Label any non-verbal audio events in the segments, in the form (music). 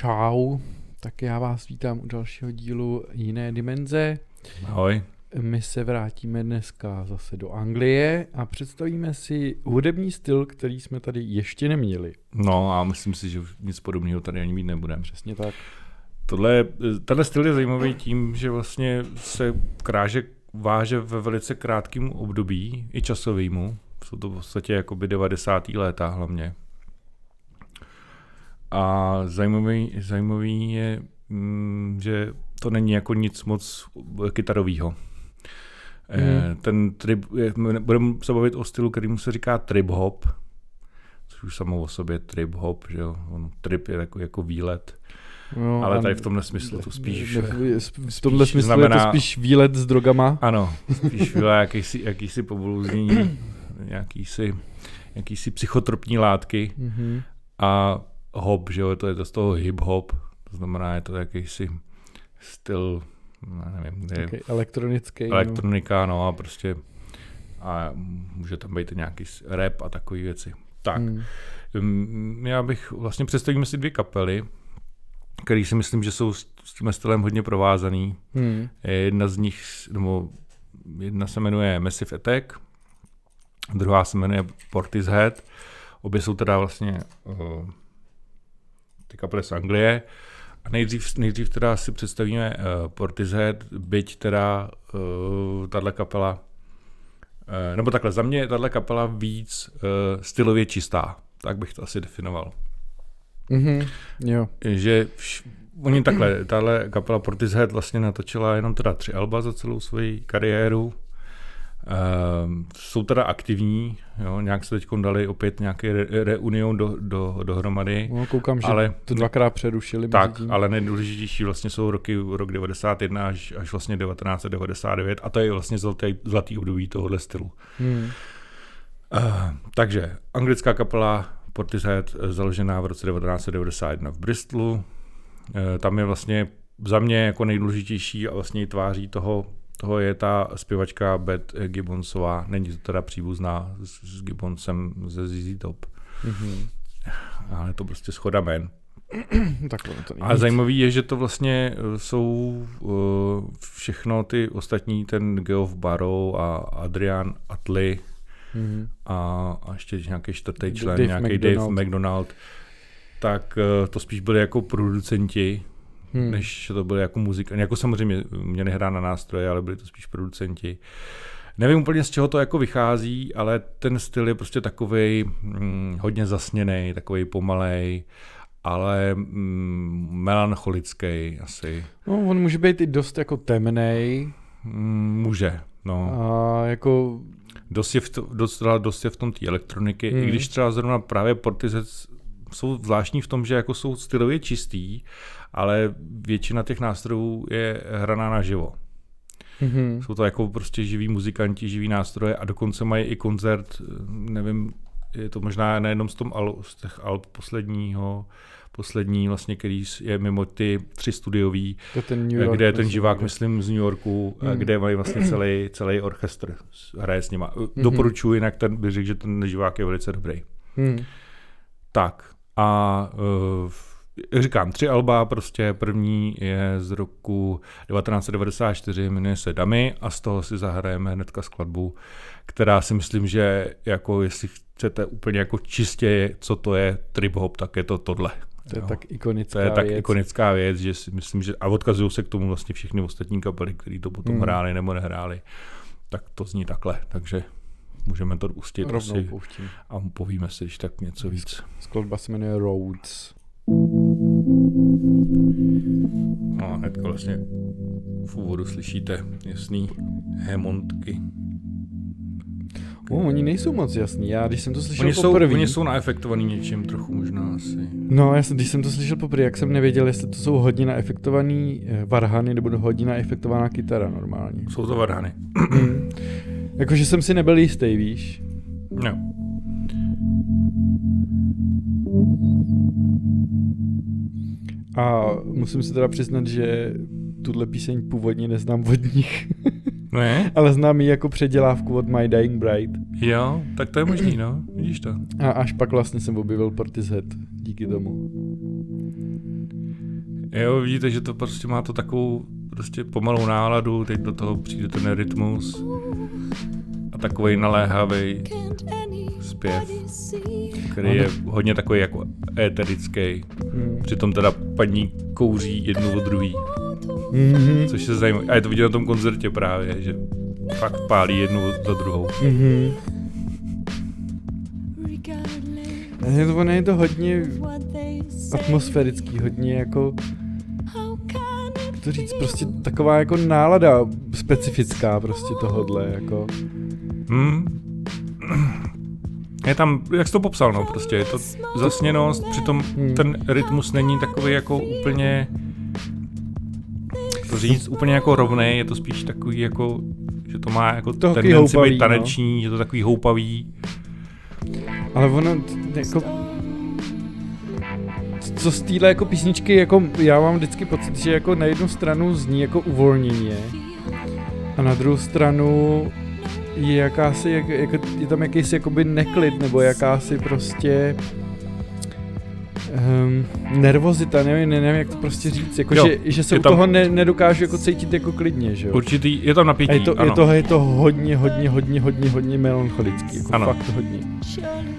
čau. Tak já vás vítám u dalšího dílu Jiné dimenze. Ahoj. My se vrátíme dneska zase do Anglie a představíme si hudební styl, který jsme tady ještě neměli. No a myslím si, že už nic podobného tady ani mít nebudeme. Přesně tak. Tohle, tenhle styl je zajímavý tím, že vlastně se kráže váže ve velice krátkém období, i časovýmu. Jsou to v podstatě jakoby 90. léta hlavně. A zajímavý, zajímavý je, mm, že to není jako nic moc kytarového. Hmm. Ten trip, budeme se bavit o stylu, kterýmu se říká trip hop, což už samo o sobě trip hop, že jo? On trip je jako, jako výlet. No, ale tady v tomhle smyslu to spíš... Ne, (laughs) v tomhle spíš smyslu znamená, je to spíš výlet s drogama? Ano, spíš výlet jakýsi, jakýsi povoluznění, jakýsi, jakýsi psychotropní látky mm-hmm. a hop, že jo, to je to z toho hip-hop, to znamená, je to jakýsi styl, nevím, je okay, elektronický. No. Elektronika, no. no a prostě a může tam být nějaký rap a takové věci. Tak, hmm. já bych, vlastně představíme si dvě kapely, které si myslím, že jsou s tím stylem hodně provázaný. Hmm. Jedna z nich, nebo jedna se jmenuje Massive Attack, druhá se jmenuje Portishead. Obě jsou teda vlastně uh, ty kapely z Anglie. A nejdřív, nejdřív teda si představíme uh, Portishead, byť teda uh, tahle kapela, uh, nebo takhle, za mě je tahle kapela víc uh, stylově čistá, tak bych to asi definoval. Mm-hmm, jo. Že vš- oni takhle, tahle kapela Portishead vlastně natočila jenom teda tři alba za celou svoji kariéru, Uh, jsou teda aktivní, jo, nějak se teď dali opět nějaký re- reunion do, do, dohromady. No, koukám, že ale, to dvakrát přerušili. Tak, tím. ale nejdůležitější vlastně jsou roky, rok 91 až, až vlastně 1999 a to je vlastně zlatý, zlatý období tohohle stylu. Hmm. Uh, takže anglická kapela Portishead založená v roce 1991 v Bristolu. Uh, tam je vlastně za mě jako nejdůležitější a vlastně tváří toho toho je ta zpěvačka Beth Gibbonsová, není to teda příbuzná s, s Gibbonsem ze ZZ Top. Mm-hmm. Ale to prostě schoda men. (clears throat) tak to A zajímavý je, že to vlastně eh, jsou uh, všechno ty ostatní, ten Geoff Barrow a Adrian Atli mm-hmm. a, a ještě nějaký čtvrtý člen, Dave nějaký McDonald. Dave McDonald, tak uh, to spíš byli jako producenti hmm. než to bylo jako muzika. Jako samozřejmě měli hrát na nástroje, ale byli to spíš producenti. Nevím úplně z čeho to jako vychází, ale ten styl je prostě takový hm, hodně zasněný, takový pomalej, ale hm, melancholický asi. No, on může být i dost jako temnej. Hm, může, no. A jako... Dost je v, to, dost, dost je v tom té elektroniky, hmm. i když třeba zrovna právě Portishead jsou zvláštní v tom, že jako jsou stylově čistý, ale většina těch nástrojů je hraná naživo. Mm-hmm. Jsou to jako prostě živí muzikanti, živí nástroje a dokonce mají i koncert, nevím, je to možná na jednom z, tom al, z těch alb posledního, poslední vlastně, který je mimo ty tři studiový, to ten New York, kde je ten živák, myslím, z New Yorku, mm. kde mají vlastně celý, celý orchestr, hraje s nima. Mm-hmm. Doporučuji, jinak ten bych řekl, že ten živák je velice dobrý. Mm. Tak a uh, říkám, tři alba, prostě první je z roku 1994, jmenuje se Damy a z toho si zahrajeme hnedka skladbu, která si myslím, že jako jestli chcete úplně jako čistě, co to je trip hop, tak je to tohle. To je jo. tak ikonická To je tak věc. ikonická věc, že si myslím, že a odkazují se k tomu vlastně všechny ostatní kapely, které to potom hmm. hráli nebo nehráli. Tak to zní takhle, takže můžeme to pustit asi a povíme si, když tak něco víc. Skladba se jmenuje Roads. No, hnedka vlastně v úvodu slyšíte jasný hemontky. Oh, oni nejsou moc jasný. Já, když jsem to slyšel oni poprvé... Jsou, oni jsou naefektovaný něčím trochu možná asi. No, já jsem, když jsem to slyšel poprvé, jak jsem nevěděl, jestli to jsou hodně naefektovaný eh, varhany nebo hodně naefektovaná kytara normálně. Jsou to varhany. Hmm. Jakože jsem si nebyl jistý, víš? No. A musím se teda přiznat, že tuhle píseň původně neznám od nich. Ne? (laughs) Ale znám ji jako předělávku od My Dying Bride. Jo, tak to je možný, no. Vidíš to. A až pak vlastně jsem objevil Portishead díky tomu. Jo, vidíte, že to prostě má to takovou prostě pomalou náladu, teď do toho přijde ten rytmus a takový naléhavý zpěv, který je hodně takový jako éterický. Hmm. Přitom teda paní kouří jednu od druhý. Mm-hmm. Což je zajímavé. A je to vidět na tom koncertě právě, že fakt pálí jednu za druhou. Mm-hmm. Je to, ono je to hodně atmosférický, hodně jako jak to říct, prostě taková jako nálada specifická prostě tohodle, jako. Hmm. Je tam, jak jsi to popsal, no, prostě je to zasněnost, přitom hmm. ten rytmus není takový jako úplně, to říct, úplně jako rovný, je to spíš takový jako, že to má jako to tendenci být no. taneční, no. že to takový houpavý. Ale ono, jako, co z téhle jako písničky, jako já mám vždycky pocit, že jako na jednu stranu zní jako uvolnění a na druhou stranu je jakási, jak, jako, je tam jakýsi jakoby neklid, nebo jakási prostě um, nervozita, nevím, nevím, jak to prostě říct, jako jo, že, že se u tam, toho ne, nedokážu jako cítit jako klidně, že jo. Určitý, je tam napětí, a je to, ano. Je to, je to hodně, hodně, hodně, hodně, hodně melancholický, jako ano. fakt hodně.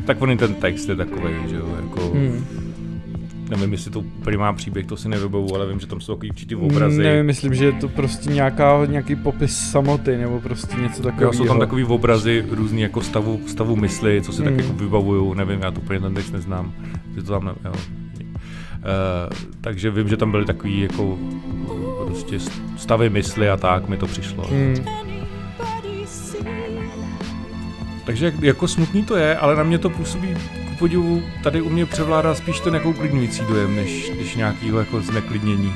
Tak on ten text je takový, že jo, jako... Hmm nevím, jestli to úplně má příběh, to si nevybavu, ale vím, že tam jsou takový určitý obrazy. Nevím, myslím, že je to prostě nějaká, nějaký popis samoty, nebo prostě něco takového. jsou tam takový obrazy různý jako stavu, stavu mysli, co si mm. tak jako vybavuju, nevím, já to úplně ten text neznám, že to tam nevím, jo. Uh, takže vím, že tam byly takový jako prostě stavy mysli a tak mi to přišlo. Mm. Takže jako smutný to je, ale na mě to působí podivu tady u mě převládá spíš ten jako uklidňující dojem, než, než nějakýho jako zneklidnění.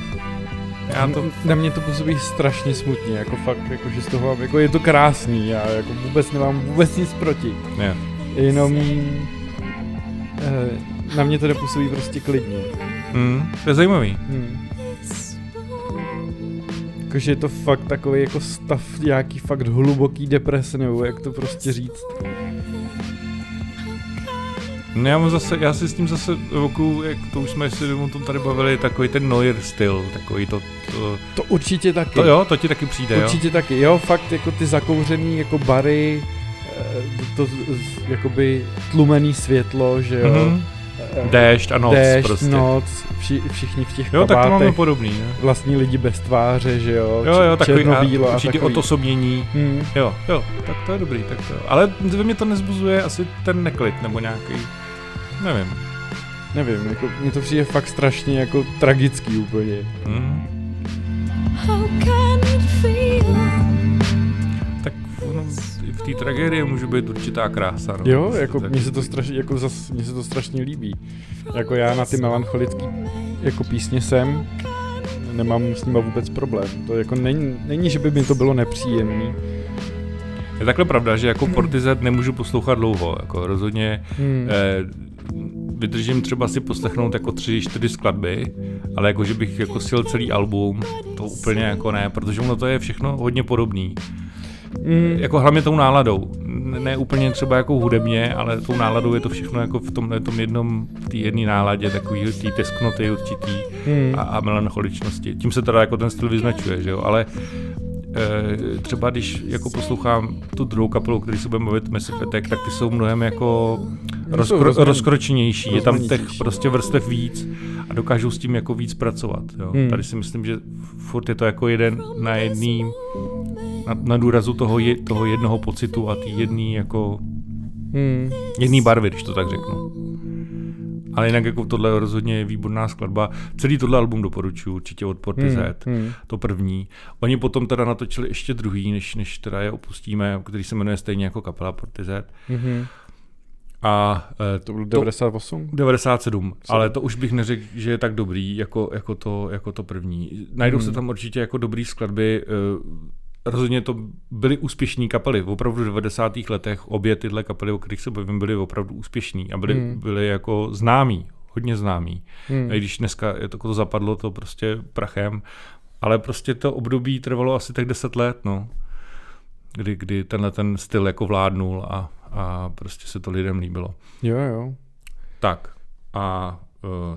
Já to... Na mě to působí strašně smutně, jako fakt, jako že z toho, jako je to krásný, já jako vůbec nemám vůbec nic proti. Yeah. Jenom eh, na mě to nepůsobí prostě klidně. Hmm, to je zajímavý. Hmm. Jakože je to fakt takový jako stav nějaký fakt hluboký deprese, nebo jak to prostě říct. No já mám zase, já si s tím zase roku, jak to už jsme si o tom tady bavili, takový ten Noir styl, takový to, to... To určitě taky. To jo, to ti taky přijde, Určitě jo? taky, jo, fakt jako ty zakouřený jako bary, eh, to, jakoby tlumený světlo, že jo. Mm-hmm. Déšť a noc Déšť, prostě. noc, vši, všichni v těch Jo, kabátech, tak to máme podobný, ne? Vlastní lidi bez tváře, že jo, jo, jo takový, černobílo a, a takový. otosobnění. Hmm. Jo, jo, tak to je dobrý, tak to Ale ve mě to nezbuzuje asi ten neklid, nebo nějaký Nevím. Nevím, jako, mně to přijde fakt strašně jako tragický úplně. Hmm. Tak no, v té tragédii může být určitá krása. No. Jo, jako mně se to strašně, jako zas, mně se to strašně líbí. Jako já na ty melancholické jako písně jsem, nemám s nima vůbec problém. To jako není, není, že by mi to bylo nepříjemné. Je takhle pravda, že jako Portizet nemůžu poslouchat dlouho. Jako rozhodně hmm. eh, vydržím třeba si poslechnout jako tři, čtyři skladby, ale jako, že bych jako sil celý album, to úplně jako ne, protože ono to je všechno hodně podobný. Mm. Jako hlavně tou náladou. Ne úplně třeba jako hudebně, ale tou náladou je to všechno jako v tom, tom jednom, v té jedné náladě, takový té tesknoty určitý mm. a, a melancholičnosti. Tím se teda jako ten styl vyznačuje, že jo, ale e, třeba když jako poslouchám tu druhou kapelu, který se bude mluvit Massive Attack, tak ty jsou mnohem jako rozkro, rozkročenější, je tam těch prostě vrstev víc a dokážou s tím jako víc pracovat. Jo. Hmm. Tady si myslím, že furt je to jako jeden na jedný, na, na důrazu toho, je, toho jednoho pocitu a ty jedný jako hmm. jedný barvy, když to tak řeknu. Ale jinak jako tohle rozhodně je výborná skladba. Celý tohle album doporučuji určitě od Portizet, hmm, hmm. to první. Oni potom teda natočili ještě druhý, než, než teda je opustíme, který se jmenuje stejně jako kapela Portizet. Hmm. A e, to bylo 98? 97, Co? ale to už bych neřekl, že je tak dobrý jako, jako, to, jako to první. Najdou hmm. se tam určitě jako dobrý skladby, e, rozhodně to byly úspěšní kapely. Opravdu v 90. letech obě tyhle kapely, o kterých se bavím, byly opravdu úspěšní a byly, hmm. byly jako známí, hodně známí. Hmm. I když dneska je to, to zapadlo to prostě prachem, ale prostě to období trvalo asi tak 10 let, no. Kdy, kdy tenhle ten styl jako vládnul a, a prostě se to lidem líbilo. Jo, jo. Tak a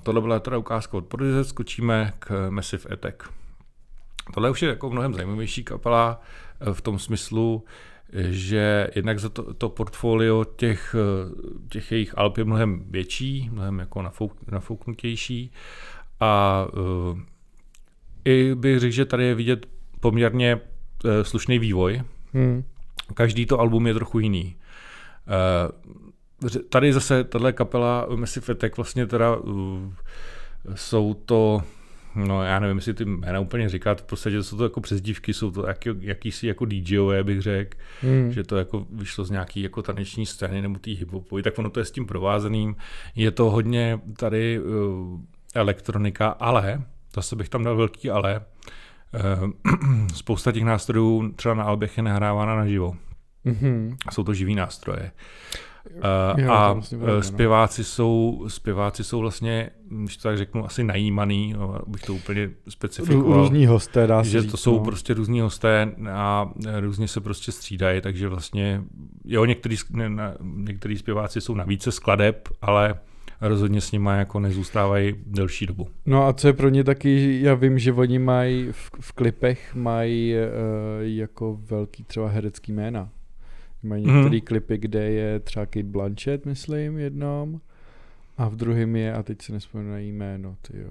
tohle byla teda ukázka od Prodigy, skočíme k Massive Attack. Tohle už je jako mnohem zajímavější kapela v tom smyslu, že jednak za to, to portfolio těch, těch jejich alb je mnohem větší, mnohem jako nafouk, nafouknutější a uh, i bych řekl, že tady je vidět poměrně uh, slušný vývoj. Hmm. Každý to album je trochu jiný. Uh, tady zase tahle kapela Massive Attack vlastně teda uh, jsou to No já nevím, jestli ty jména úplně říkat, v podstatě jsou to jako přezdívky, jsou to jaký, jakýsi jako DJové, bych řekl, hmm. že to jako vyšlo z nějaký jako taneční scény nebo tý hiphopový, tak ono to je s tím provázeným. Je to hodně tady uh, elektronika, ale, zase bych tam dal velký ale, uh, (clears throat) spousta těch nástrojů třeba na albech je nahrávána naživo. Mm-hmm. Jsou to živý nástroje. Uh, jo, a vlastně velmi, no. zpěváci, no. jsou, zpěváci jsou vlastně, když to tak řeknu, asi najímaný, bych to úplně specifikoval. Různí hosté, dá se Že říct, to jsou no. prostě různí hosté a různě se prostě střídají, takže vlastně, jo, některý, ne, některý zpěváci jsou na více skladeb, ale rozhodně s nimi jako nezůstávají delší dobu. No a co je pro ně taky, já vím, že oni mají v, v klipech mají uh, jako velký třeba herecký jména. Mají mhm. některé mm. klipy, kde je třeba Kate Blanchett, myslím, jednom. A v druhém je, a teď se nespomenu na jméno, ty jo.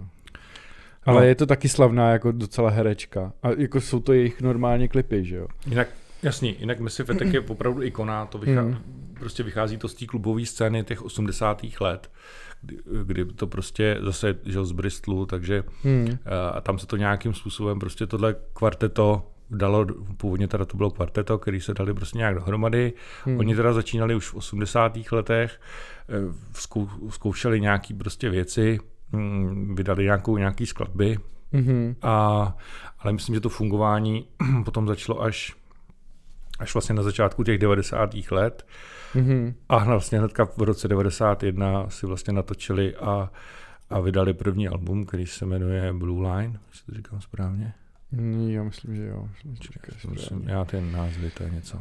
Ale no. je to taky slavná jako docela herečka. A jako jsou to jejich normálně klipy, že jo? Jinak, jasně, jinak Massive Attack je opravdu ikona, to vychá, mm. prostě vychází to z té klubové scény těch 80. let, kdy, kdy to prostě zase, že z Bristolu, takže mm. a tam se to nějakým způsobem prostě tohle kvarteto dalo, původně teda to bylo kvarteto, který se dali prostě nějak dohromady. Hmm. Oni teda začínali už v 80. letech, eh, zkou, zkoušeli nějaký prostě věci, hm, vydali nějakou, nějaký skladby, hmm. a, ale myslím, že to fungování (clears throat) potom začalo až až vlastně na začátku těch 90. let. Mm-hmm. A vlastně hnedka v roce 91 si vlastně natočili a, a vydali první album, který se jmenuje Blue Line, jestli to říkám správně. Mm, já myslím, že jo. Čekaj, myslím, já ten názvy, to je něco.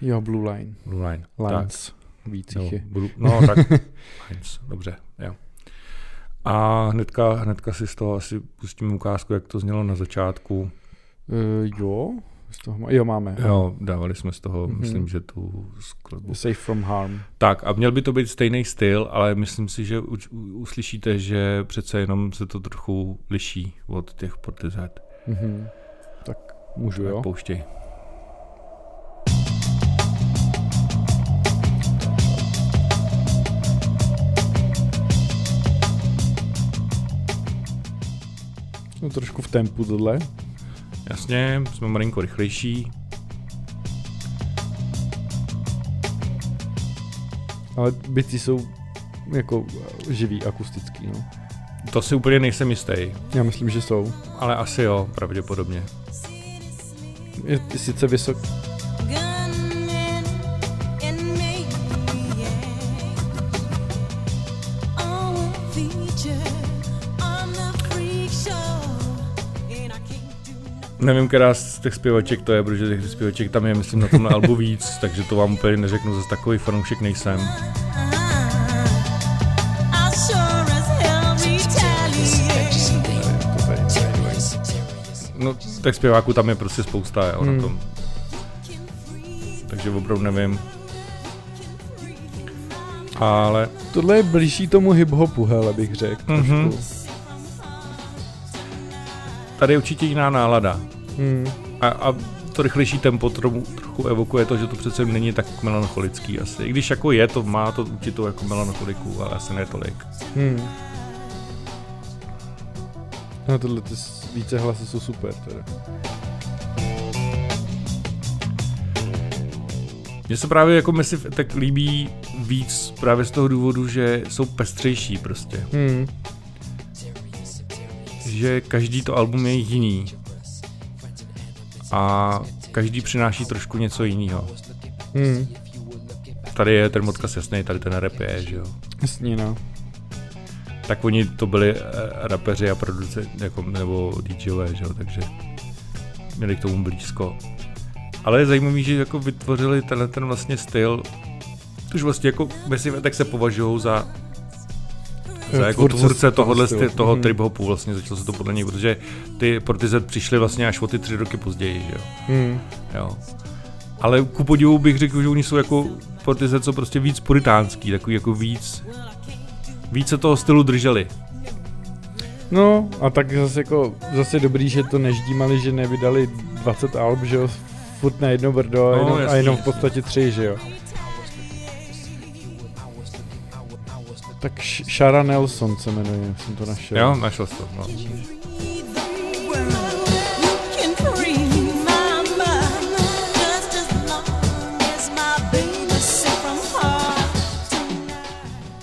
Jo, Blue Line. Blue Line. Lines. Tak. Víc no, je. Blue, no, tak (laughs) Lines, dobře, jo. A hnedka, hnedka si z toho asi pustím ukázku, jak to znělo na začátku. Uh, jo, z toho jo, máme. Jo, dávali jsme z toho, mm-hmm. myslím, že tu skladbu. Safe from harm. Tak a měl by to být stejný styl, ale myslím si, že u, uslyšíte, že přece jenom se to trochu liší od těch Portizet. Mm-hmm. Tak můžu, tak jo? pouštěj. No trošku v tempu tohle. Jasně, jsme malinko rychlejší. Ale byty jsou jako živý, akustický, no. To si úplně nejsem jistý. Já myslím, že jsou. Ale asi jo, pravděpodobně. Je sice vysoký. Nevím, která z těch zpěvaček to je, protože těch zpěvaček tam je, myslím, na tom albu víc, (laughs) takže to vám úplně neřeknu, zase takový fanoušek nejsem. No, tak zpěváků tam je prostě spousta, jo, hmm. na tom. Takže opravdu nevím. Ale... Tohle je blížší tomu hip-hopu, hele, bych řekl. Mm-hmm. Tady je určitě jiná nálada. Hmm. A, a to rychlejší tempo trochu, trochu evokuje to, že to přece není tak melancholický asi. I když jako je, to má to určitou jako melancholiku, ale asi ne tolik. Hmm. No tohle ty více hlasy jsou super teda. Mně se právě jako Massive tak líbí víc právě z toho důvodu, že jsou pestřejší prostě. Hmm. Že každý to album je jiný a každý přináší trošku něco jiného. Hmm. Tady je ten odkaz jasný, tady ten rap je, že jo. Jasně, no. Tak oni to byli uh, rapeři a producenti, jako, nebo DJové, že jo, takže měli k tomu blízko. Ale je zajímavý, že jako vytvořili tenhle ten vlastně styl, už vlastně jako myslím, tak se považují za za jako tvůrce, tvůrce tohohle, styl. toho mm. trip-hopu vlastně, začalo se to podle něj, protože ty Portishead přišly vlastně až o ty tři roky později, že jo. Mm. jo. Ale ku podivu bych řekl, že oni jsou jako Portishead jsou prostě víc puritánský, takový jako víc, více toho stylu drželi. No a tak zase jako, zase dobrý, že to neždímali, že nevydali 20 alb, že jo, furt na jedno brdo no, a, jenom, jasný, a jenom v podstatě tři, že jo. Tak Shara Nelson se jmenuje, jsem to našel. Jo, našel jsem to, no.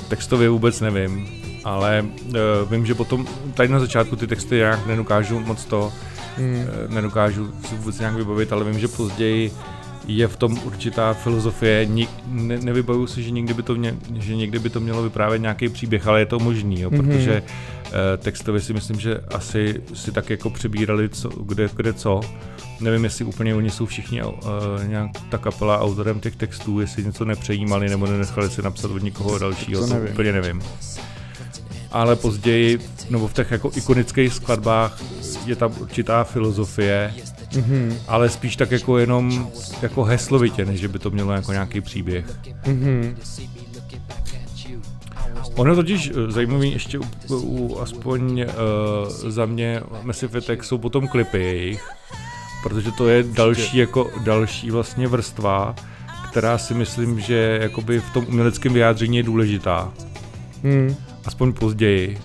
Textově vůbec nevím, ale uh, vím, že potom tady na začátku ty texty já nedokážu moc to, hmm. uh, nedokážu si vůbec nějak vybavit, ale vím, že později je v tom určitá filozofie. Ni, ne, nevybavuju si, že někdy, by to mě, že někdy by to mělo vyprávět nějaký příběh, ale je to možný, jo, mm-hmm. protože uh, textově si myslím, že asi si tak jako přebírali, co, kde, kde co. Nevím, jestli úplně oni jsou všichni uh, nějak ta kapela autorem těch textů, jestli něco nepřejímali nebo nenechali si napsat od nikoho dalšího, to, to nevím. úplně nevím ale později, nebo v těch jako ikonických skladbách je tam určitá filozofie, mm-hmm. ale spíš tak jako jenom jako heslovitě, než že by to mělo jako nějaký příběh. Mm-hmm. Ono totiž eh, zajímavý ještě u, u aspoň uh, za mě Massive Attack jsou potom klipy jejich, protože to je další jako další vlastně vrstva, která si myslím, že jakoby v tom uměleckém vyjádření je důležitá. Hmm aspoň později.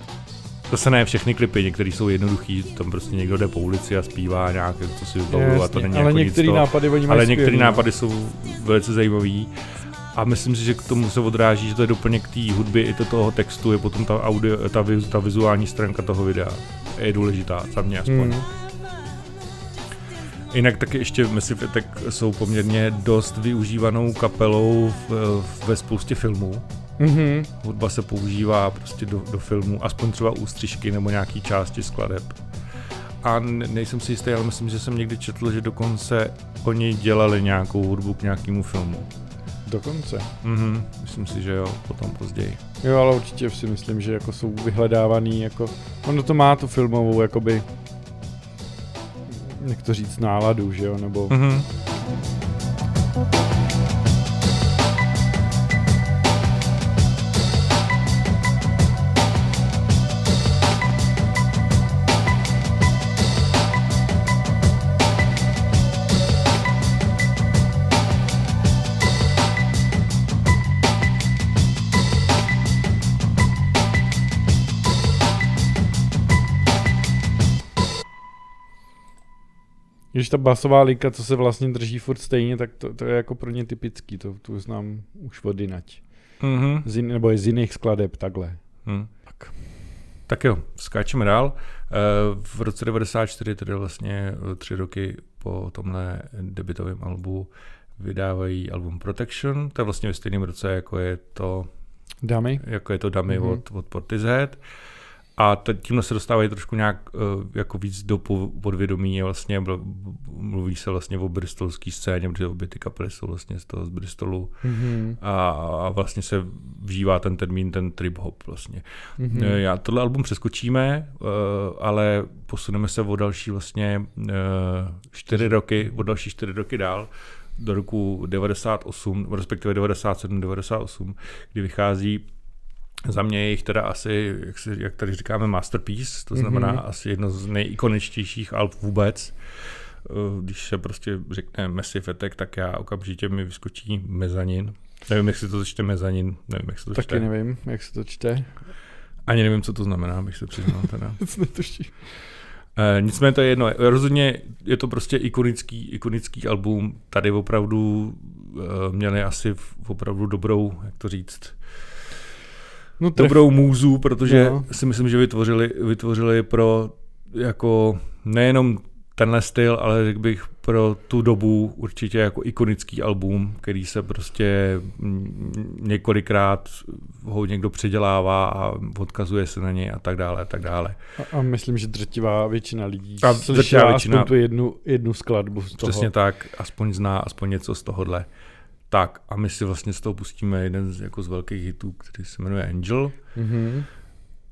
Zase ne všechny klipy, některý jsou jednoduchý, tam prostě někdo jde po ulici a zpívá nějak, co si vybavuju a to není ale jako některé nápady oni Ale některé nápady jsou velice zajímavý. A myslím si, že k tomu se odráží, že to je doplněk té hudby i to toho textu, je potom ta, audio, ta, ta vizuální stránka toho videa. Je důležitá, za mě aspoň. Hmm. Jinak taky ještě Massive Attack jsou poměrně dost využívanou kapelou v, ve spoustě filmů. Mm-hmm. Hudba se používá prostě do, do filmu, aspoň třeba ústřižky nebo nějaký části skladeb. A nejsem si jistý, ale myslím, že jsem někdy četl, že dokonce oni dělali nějakou hudbu k nějakému filmu. Dokonce? Mhm, myslím si, že jo, potom později. Jo, ale určitě si myslím, že jako jsou vyhledávaný, jako, ono to má tu filmovou, jakoby, jak to říct, náladu, že jo, nebo... Mm-hmm. Když ta basová linka, co se vlastně drží furt stejně, tak to, to je jako pro ně typický, to, to znám už od jinať. Mm-hmm. Z jin, nebo z jiných skladeb, takhle. Mm. Tak. tak jo, skáčeme dál. Eh, v roce 94, tedy vlastně eh, tři roky po tomhle debitovém albu, vydávají album Protection, to je vlastně ve stejném roce, jako je to Dummy, jako je to Dummy mm-hmm. od, od Portishead. A tímhle se dostávají trošku nějak uh, jako víc do podvědomí. Vlastně mluví se vlastně o bristolské scéně, protože obě ty kapely jsou vlastně z toho z Bristolu. Mm-hmm. A, a vlastně se vžívá ten termín, ten trip hop vlastně. Mm-hmm. Já tohle album přeskočíme, uh, ale posuneme se o další vlastně čtyři roky, o další čtyři roky dál do roku 98, respektive 97, 98, kdy vychází za mě je jich teda asi, jak, si, jak tady říkáme, masterpiece, to znamená mm-hmm. asi jedno z nejikoničtějších alb vůbec. Eh, když se prostě řekne Massive Attack, tak já okamžitě mi vyskočí mezanin. Nevím, jak se to čte mezanin, nevím, jak se to Taky čte. nevím, jak se to čte. Ani nevím, co to znamená, bych se přiznal teda. (laughs) E, nicméně to je jedno. Rozhodně je to prostě ikonický, ikonický album. Tady opravdu e, měli asi opravdu dobrou, jak to říct, no, tref. dobrou můzu, protože no. si myslím, že vytvořili, vytvořili pro jako nejenom tenhle styl, ale řekl bych pro tu dobu určitě jako ikonický album, který se prostě několikrát ho někdo předělává a odkazuje se na něj a tak dále a tak dále. A, a myslím, že drtivá většina lidí a drtivá většina, tu jednu, jednu skladbu z toho. Přesně tak, aspoň zná aspoň něco z tohohle. Tak a my si vlastně z toho pustíme jeden z, jako z velkých hitů, který se jmenuje Angel. Mm-hmm.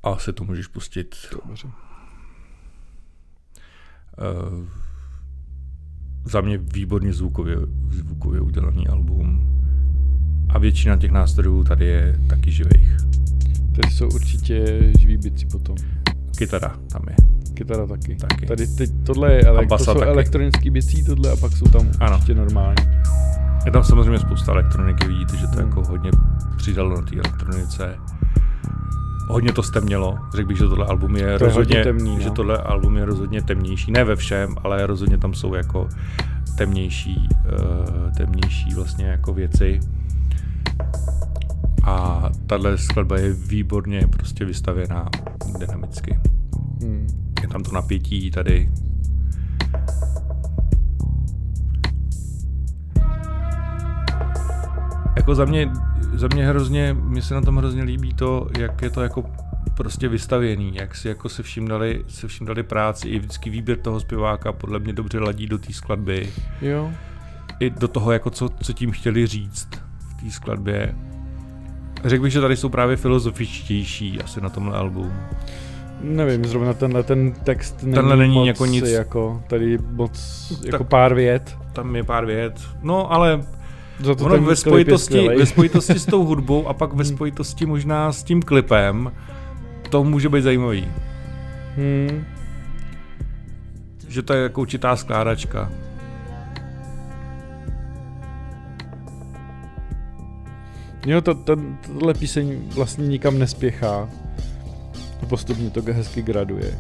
A asi to můžeš pustit. Dobře. Uh, za mě výborně zvukově, zvukově udělaný album. A většina těch nástrojů tady je taky živých. Tady jsou určitě živí bici potom. Kytara tam je. Kytara taky. Taky. Tady teď, tohle je elek, to jsou taky. elektronický bicí, tohle a pak jsou tam Ano. určitě normální. Je tam samozřejmě spousta elektroniky, vidíte, že to Hmm. jako hodně přidalo na té elektronice. Hodně to stemnělo. Řekl bych, že tohle album je, je rozhodně, hodně temný, že no. tohle album je rozhodně temnější. Ne ve všem, ale rozhodně tam jsou jako temnější, uh, temnější vlastně jako věci. A tahle skladba je výborně prostě vystavěná dynamicky. Hmm. Je tam to napětí tady. Jako za mě, za mě hrozně, mně se na tom hrozně líbí to, jak je to jako prostě vystavěný, jak si jako se vším dali, se vším dali práci, i vždycky výběr toho zpěváka podle mě dobře ladí do té skladby, Jo. i do toho, jako co, co tím chtěli říct v té skladbě. Řekl bych, že tady jsou právě filozofičtější asi na tomhle albu. Nevím, zrovna tenhle ten text není, Tenhle není moc jako nic- jako tady moc jako Tak- pár vět. Tam je pár vět. No, ale Za to ono ve spojitosti, ve spojitosti s (laughs) tou hudbou a pak ve Hmm. spojitosti možná s tím klipem, to může být zajímavý. Hmm. Že to je jako určitá skládačka. Jo, to, to, tohle píseň vlastně nikam nespěchá. Postupně to hezky graduje.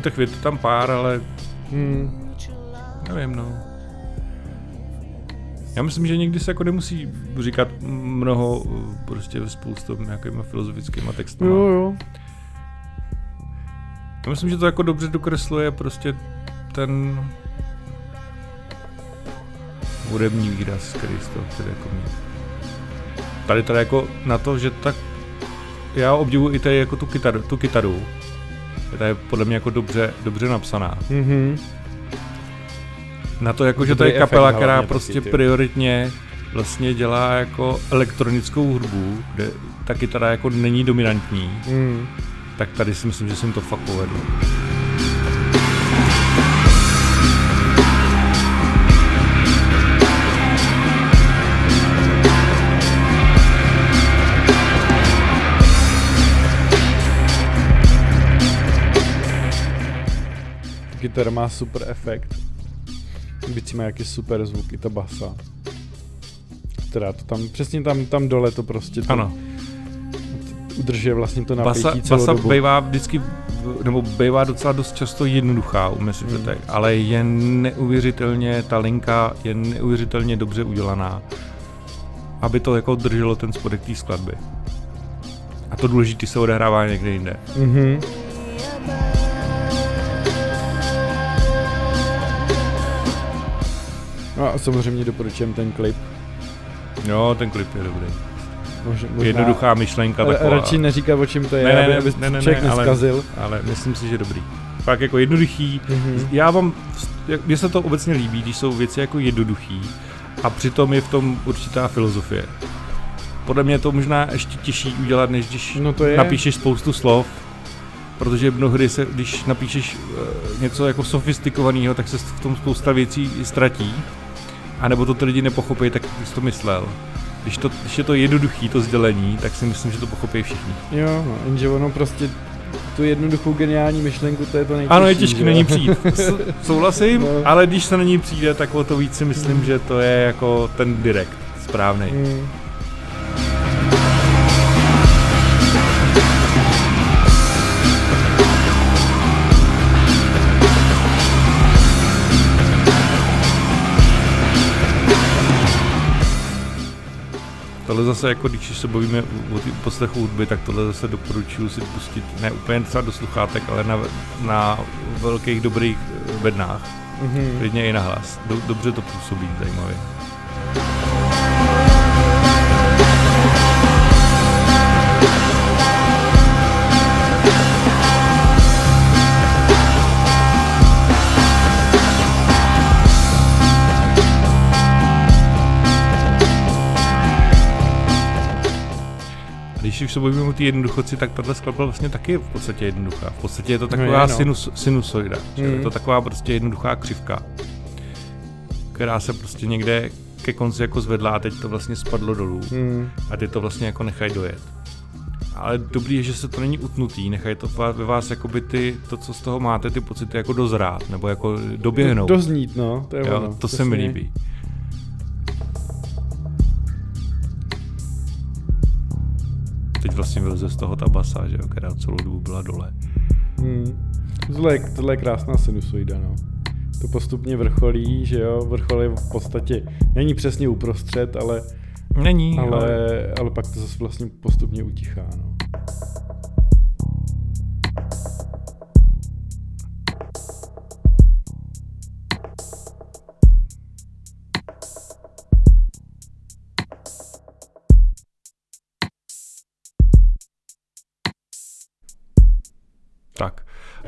Těch vět tam pár, ale Hmm. nevím no. Já myslím, že někdy se jako nemusí říkat mnoho prostě spoustu nějakýma filozofickýma textama. Jo, jo. Já myslím, že to jako dobře dokresluje prostě ten hudební výraz, který z toho chtěli jako mít. Tady teda jako na to, že tak já obdivuji i tady jako tu kytaru, tu kytaru. Ta je podle mě jako dobře, dobře napsaná. Mhm. Na to jako, že to je kapela, efekt která prostě taky, prioritně vlastně dělá jako elektronickou hudbu, kde ta kytara jako není dominantní, Hmm. tak tady si myslím, že jsem to fakt povedl. Kytara má super efekt. Bicí má jaký super zvuk, i ta basa. Teda to tam, přesně tam, tam dole to prostě to Ano. udržuje vlastně to napětí Basa, celou basa dobu. bývá vždycky, nebo bývá docela dost často jednoduchá u Hmm. Ale je neuvěřitelně, ta linka je neuvěřitelně dobře udělaná, aby to jako drželo ten spodek té skladby. A to důležité se odehrává někde jinde. Mhm. No a samozřejmě doporučujem ten klip. Jo, ten klip je dobrý. Mož, možná, Jednoduchá myšlenka taková. Radši neříkat, o čem to je, Ne, ne, aby, ne, aby ne, ne, člověk ne, ale-. Ale myslím si, že dobrý. Fakt jako jednoduchý. Mhm. Já vám, mně se to obecně líbí, když jsou věci jako jednoduchý a přitom je v tom určitá filozofie. Podle mě je to možná ještě těžší udělat, než když No to je. napíšeš spoustu slov, protože mnohdy se, když napíšeš uh, něco jako sofistikovaného, tak se v tom spousta věcí ztratí. A nebo to ty lidi nepochopí, tak jak jsi to myslel. Když, to, když je to jednoduchý, to sdělení, tak si myslím, že to pochopí všichni. Jo, no, jenže ono prostě tu jednoduchou geniální myšlenku, to je to nejtěžší. Ano, je těžké na ní přijít. S- Souhlasím, No. ale když se na ní přijde, tak o to víc si myslím, že to je jako ten direkt správný. Mm. Tohle zase, jako když se bavíme o- ty- poslechu hudby, tak tohle zase doporučuji si pustit, ne úplně třeba do sluchátek, ale na, na velkých dobrých bednách. Mhm. Klidně i na hlas. Do, dobře to působí, zajímavě. Když už se bavíme o té jednoduchosti, tak tahle skladba vlastně taky je v podstatě jednoduchá. V podstatě je to No taková je, no. sinus, sinusoida. Mm. Je to taková prostě jednoduchá křivka, která se prostě někde ke konci jako zvedla a teď to vlastně spadlo dolů. Hmm. A ty to vlastně jako nechají dojet. Ale dobrý je, že se to není utnutý, nechají to ve vás jakoby ty, to, co z toho máte, ty pocity jako dozrát, nebo jako doběhnout. Doznít, no, to je jo, ono. to se mi přesně. líbí. Vlastně vyleze z toho ta basa, že jo, která celou dobu byla dole. Hmm. Tohle, je, tohle je krásná sinusoida, no. To postupně vrcholí, že jo, vrcholí v podstatě, není přesně uprostřed, ale, Není, ale, ale... ale pak to zase vlastně postupně utichá, no.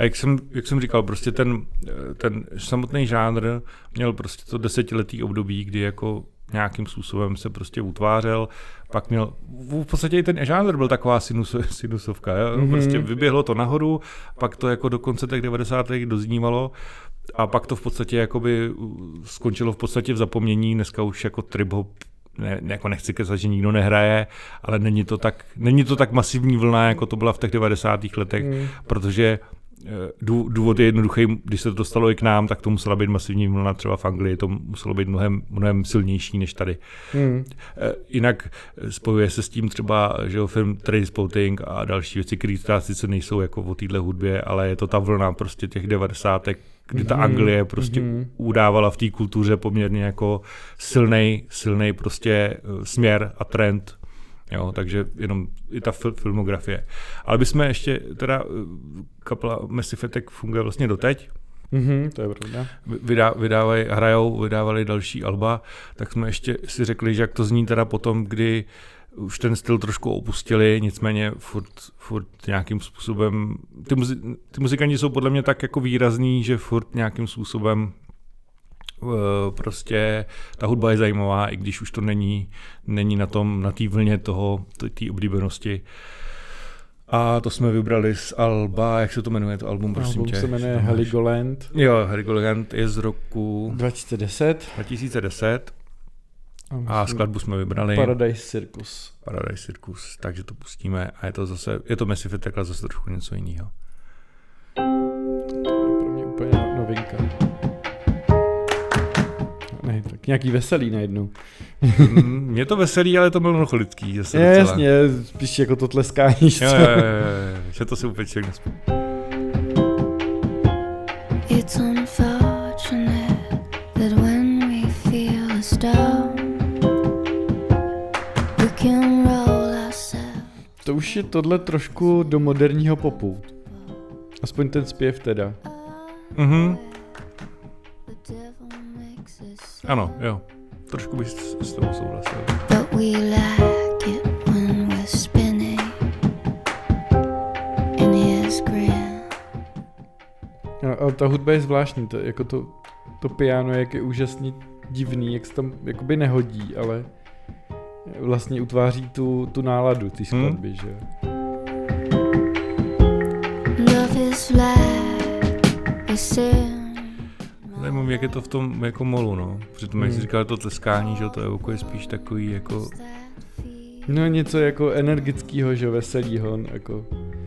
A jak jsem, jak jsem říkal, prostě ten, ten samotný žánr měl prostě to desetiletý období, kdy jako nějakým způsobem se prostě utvářel, pak měl, v podstatě i ten žánr byl taková sinus, (laughs) sinusovka, jo? Mhm. Mm-hmm. prostě vyběhlo to nahoru, pak to jako do konce těch 90. doznívalo a pak to v podstatě jakoby skončilo v podstatě v zapomnění, dneska už jako trip hop ne, jako nechci kecat, že nikdo nehraje, ale není to tak, není to tak masivní vlna, jako to byla v těch 90. letech, Hmm. protože důvod je jednoduchý, když se to dostalo i k nám, tak to musela být masivní vlna třeba v Anglii, to muselo být mnohem, mnohem silnější než tady. Hmm. Eh, Jinak eh, spojuje se s tím třeba že jo, film Trainspotting a další věci, které třeba sice nejsou jako o téhle hudbě, ale je to ta vlna prostě těch 90. kdy ta Mhm, Anglie prostě mhm. udávala v té kultuře poměrně jako silnej, silnej prostě eh, směr a trend. Jo, takže jenom i ta fil- filmografie. Ale bychom ještě, teda eh, kapela Massive Attack funguje vlastně doteď, Mhm, to je pravda. vydá, vydávají, hrajou, vydávali další alba, tak jsme ještě si řekli, že jak to zní teda potom, kdy už ten styl trošku opustili, nicméně furt, furt nějakým způsobem, ty, muzi, ty muzikanti jsou podle mě tak jako výrazný, že furt nějakým způsobem prostě ta hudba je zajímavá, i když už to není, není na tom, na té vlně toho, té oblíbenosti. A to jsme vybrali z Alba, jak se to jmenuje, to album, prosím Album tě. se jmenuje. Heligoland Jo, Heligoland je z roku 2010. 2010 a skladbu jsme vybrali Paradise Circus. Paradise Circus, takže to pustíme a je to zase, je to Massive Attack, ale zase trošku něco jiného. To je pro mě úplně no- novinka. Tak nějaký veselý najednou. Mm, Mě to veselý, ale to melancholický Je, docela. jasně, spíš jako to tleskání. Jo, jo, jo, jo, že to si úplně člověk nespí. It's unfortunate that when we feel a storm, we can roll ourselves. To už je tohle trošku do moderního popu. Aspoň ten zpěv teda. Mhm, ano, jo. Trošku bych s, s tebou souhlasil. but we like it when we're spinning in his grin. A, a ta hudba je zvláštní, to, jako to, to piano, jak je úžasně divný, jak se tam jakoby nehodí, ale vlastně utváří tu, tu náladu té skladby, hmm. že jo. Love is like a sin. Nevím, jak je to v tom jako molu, no. Přitom, jak jsi Hmm. říkal, to tleskání, že jo, to evokuje spíš takový jako... No něco jako energického, že veselýho, jako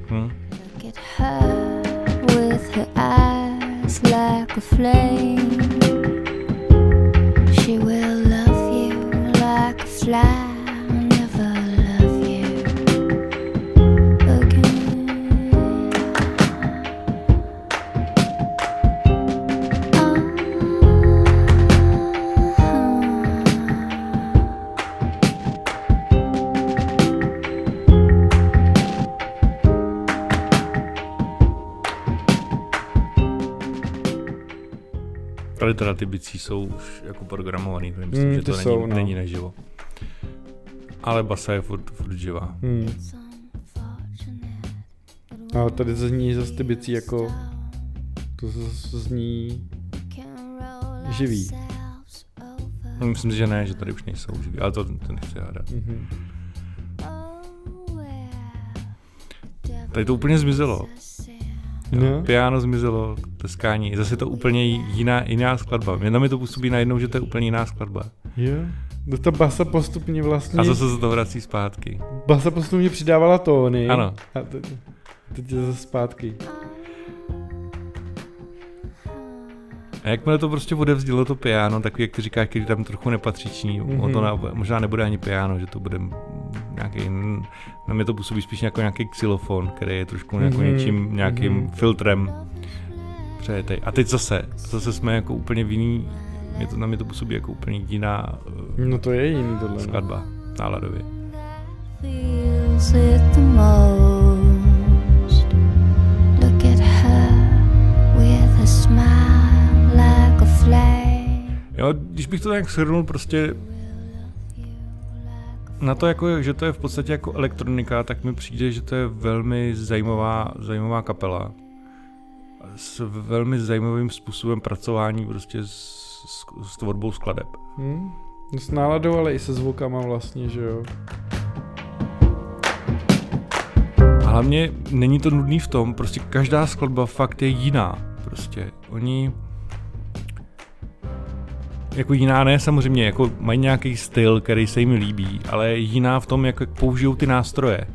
Hm? Look at her with her eyes like a flame. She will love you like a fly, Tady teda ty bicí jsou už jako programovaný, to myslím, Mm, že to jsou, není, no. není naživo. Ale basa je furt, furt živá. Hmm. A tady zní zase ty bicí jako, to zase zní, živý. Myslím si, že ne, že tady už nejsou živý, ale to, to nechci hádat. mhm. tady to úplně zmizelo. No. Piano zmizelo, teskání, zase to úplně jiná, jiná skladba. Jenom mi to působí najednou, že to je úplně jiná skladba. Jo. No ta basa postupně vlastně, A zase se to vrací zpátky. basa postupně přidávala tóny. Ano. A teď, teď je zase zpátky. A jakmile to prostě odevzdilo to piano, takový, jak ty říkáš, který tam trochu nepatřičný, mm-hmm. to na, možná nebude ani piano, že to bude nějaký, na mě to působí spíš jako nějaký xylofon, který je trošku jako Mhm, něčím, nějakým mhm. filtrem přejetej. A teď zase, zase jsme jako úplně v jiný, mě to, na mě to působí jako úplně jiná uh, No to je jiný tohle. No. skladba, náladově. feels it the most. Jo, když bych to tak shrnul, prostě na to, jako, že to je v podstatě jako elektronika, tak mi přijde, že to je velmi zajímavá, zajímavá kapela. S velmi zajímavým způsobem pracování prostě s, s, s tvorbou skladeb. Hm? No s náladou, ale i se zvukama vlastně, že jo. A hlavně není to nudný v tom, prostě každá skladba fakt je jiná. Prostě oni jako jiná ne samozřejmě, jako mají nějaký styl, který se jim líbí, ale jiná v tom, jak použijou ty nástroje.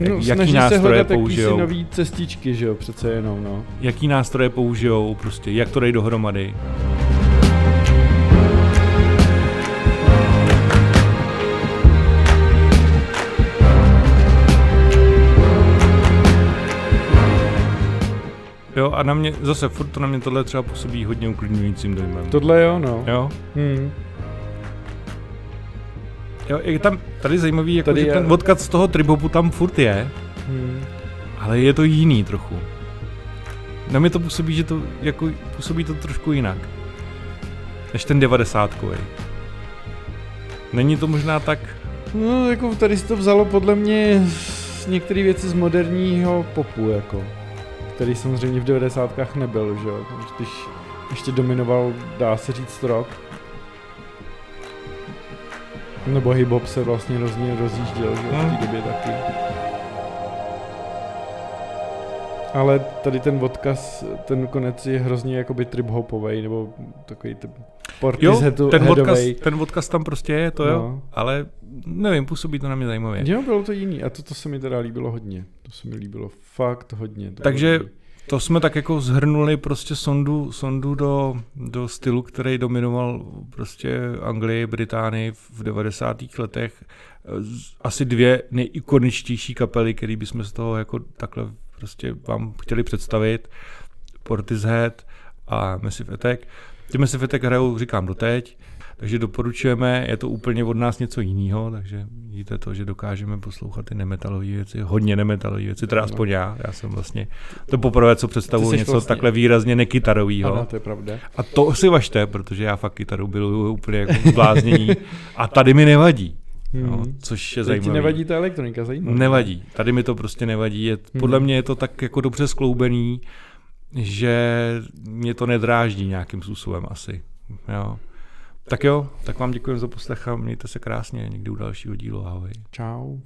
No, jaký snaží se nástroje jakýsi použijou, nový cestičky, že jo, přece jenom, no. jaký nástroje použijou, prostě jak to dají dohromady. Jo, a na mě, zase furt to na mě tohle třeba působí hodně uklidňujícím dojmem. Tohle jo, no. Jo, Hm. jo, je tam tady zajímavý, jako, Tady že je- ten odkaz z toho tribopu tam furt je, Hm. ale je to jiný trochu. Na mě to působí, že to, jako, působí to trošku jinak. Než ten devadesátkový. Není to možná tak, No, jako tady si to vzalo podle mě některé věci z moderního popu, jako. Který samozřejmě v 90. nebyl, že jo. Spíš ještě dominoval, dá se říct, rock. Nebo hip-hop se vlastně hrozně rozjížděl, že jo, v Hmm. té době taky. Ale tady ten odkaz, ten konec je hrozně jakoby trip-hopovej, nebo takový ten jo, portisheadu- ten odkaz, ten odkaz tam prostě je, to jo, No. ale nevím, působí to na mě zajímavě. Jo, bylo to jiný a to, to se mi teda líbilo hodně. To se mi líbilo fakt hodně. To Takže dobrý. To jsme tak jako zhrnuli prostě sondu, sondu do, do stylu, který dominoval prostě Anglii, Británii v 90. letech. Asi dvě nejikoničtější kapely, které bychom z toho jako takhle prostě vám chtěli představit. Portishead a Massive Attack. Ty Massive Attack hrajou, říkám, doteď, takže doporučujeme, je to úplně od nás něco jiného, takže vidíte to, že dokážeme poslouchat ty nemetalové věci, hodně nemetalové věci, teda aspoň já, já jsem vlastně to poprvé, co jsi něco vlastně- takhle výrazně nekytarového. Ano, to je pravda. A to si vašte, protože já fakt kytaru byl úplně jako zbláznění a tady mi nevadí, no, Hmm. což je zajímavé. nevadí ta elektronika, zajímavé. Nevadí, tady mi to prostě nevadí. Je, Hmm. podle mě je to tak jako dobře skloubený, že mě to nedráždí nějakým způsobem asi. Jo. Tak jo, tak vám děkuji za poslech a mějte se krásně někdy u dalšího dílu. Ahoj. Čau.